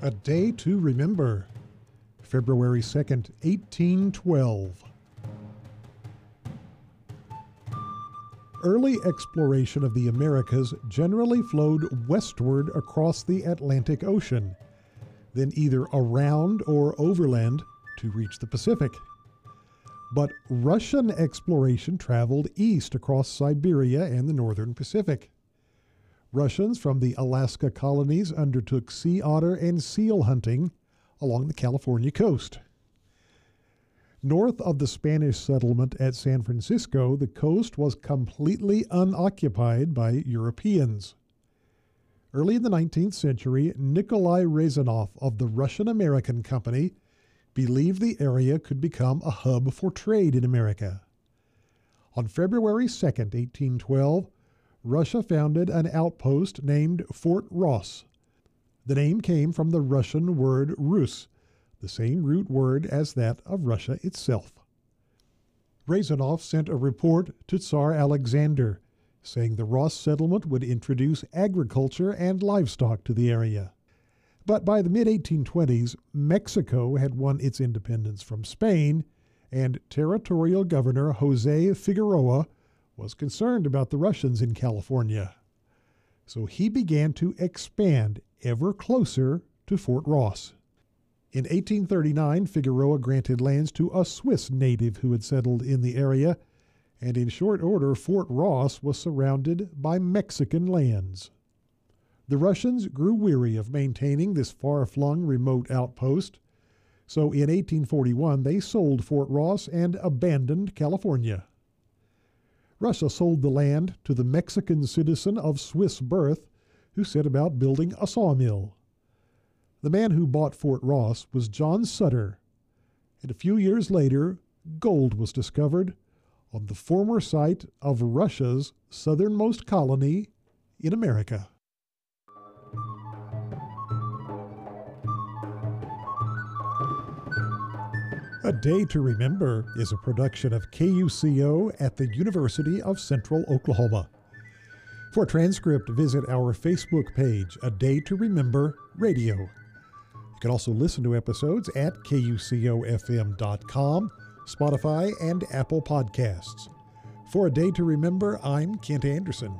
A Day to Remember, February 2nd, 1812. Early exploration of the Americas generally flowed westward across the Atlantic Ocean, then either around or overland to reach the Pacific. But Russian exploration traveled east across Siberia and the northern Pacific. Russians from the Alaska colonies undertook sea otter and seal hunting along the California coast. North of the Spanish settlement at San Francisco, the coast was completely unoccupied by Europeans. Early in the 19th century, Nikolai Rezanov of the Russian American Company believed the area could become a hub for trade in America. On February 2, 1812, Russia founded an outpost named Fort Ross. The name came from the Russian word Rus, the same root word as that of Russia itself. Rezanov sent a report to Tsar Alexander, saying the Ross settlement would introduce agriculture and livestock to the area. But by the mid 1820s, Mexico had won its independence from Spain, and territorial governor Jose Figueroa was concerned about the Russians in California. So he began to expand ever closer to Fort Ross. In 1839, Figueroa granted lands to a Swiss native who had settled in the area, and in short order, Fort Ross was surrounded by Mexican lands. The Russians grew weary of maintaining this far flung remote outpost, so in 1841 they sold Fort Ross and abandoned California. Russia sold the land to the Mexican citizen of Swiss birth who set about building a sawmill. The man who bought Fort Ross was John Sutter, and a few years later, gold was discovered on the former site of Russia's southernmost colony in America. A Day to Remember is a production of KUCO at the University of Central Oklahoma. For a transcript, visit our Facebook page, A Day to Remember Radio. You can also listen to episodes at kucofm.com, Spotify, and Apple Podcasts. For A Day to Remember, I'm Kent Anderson.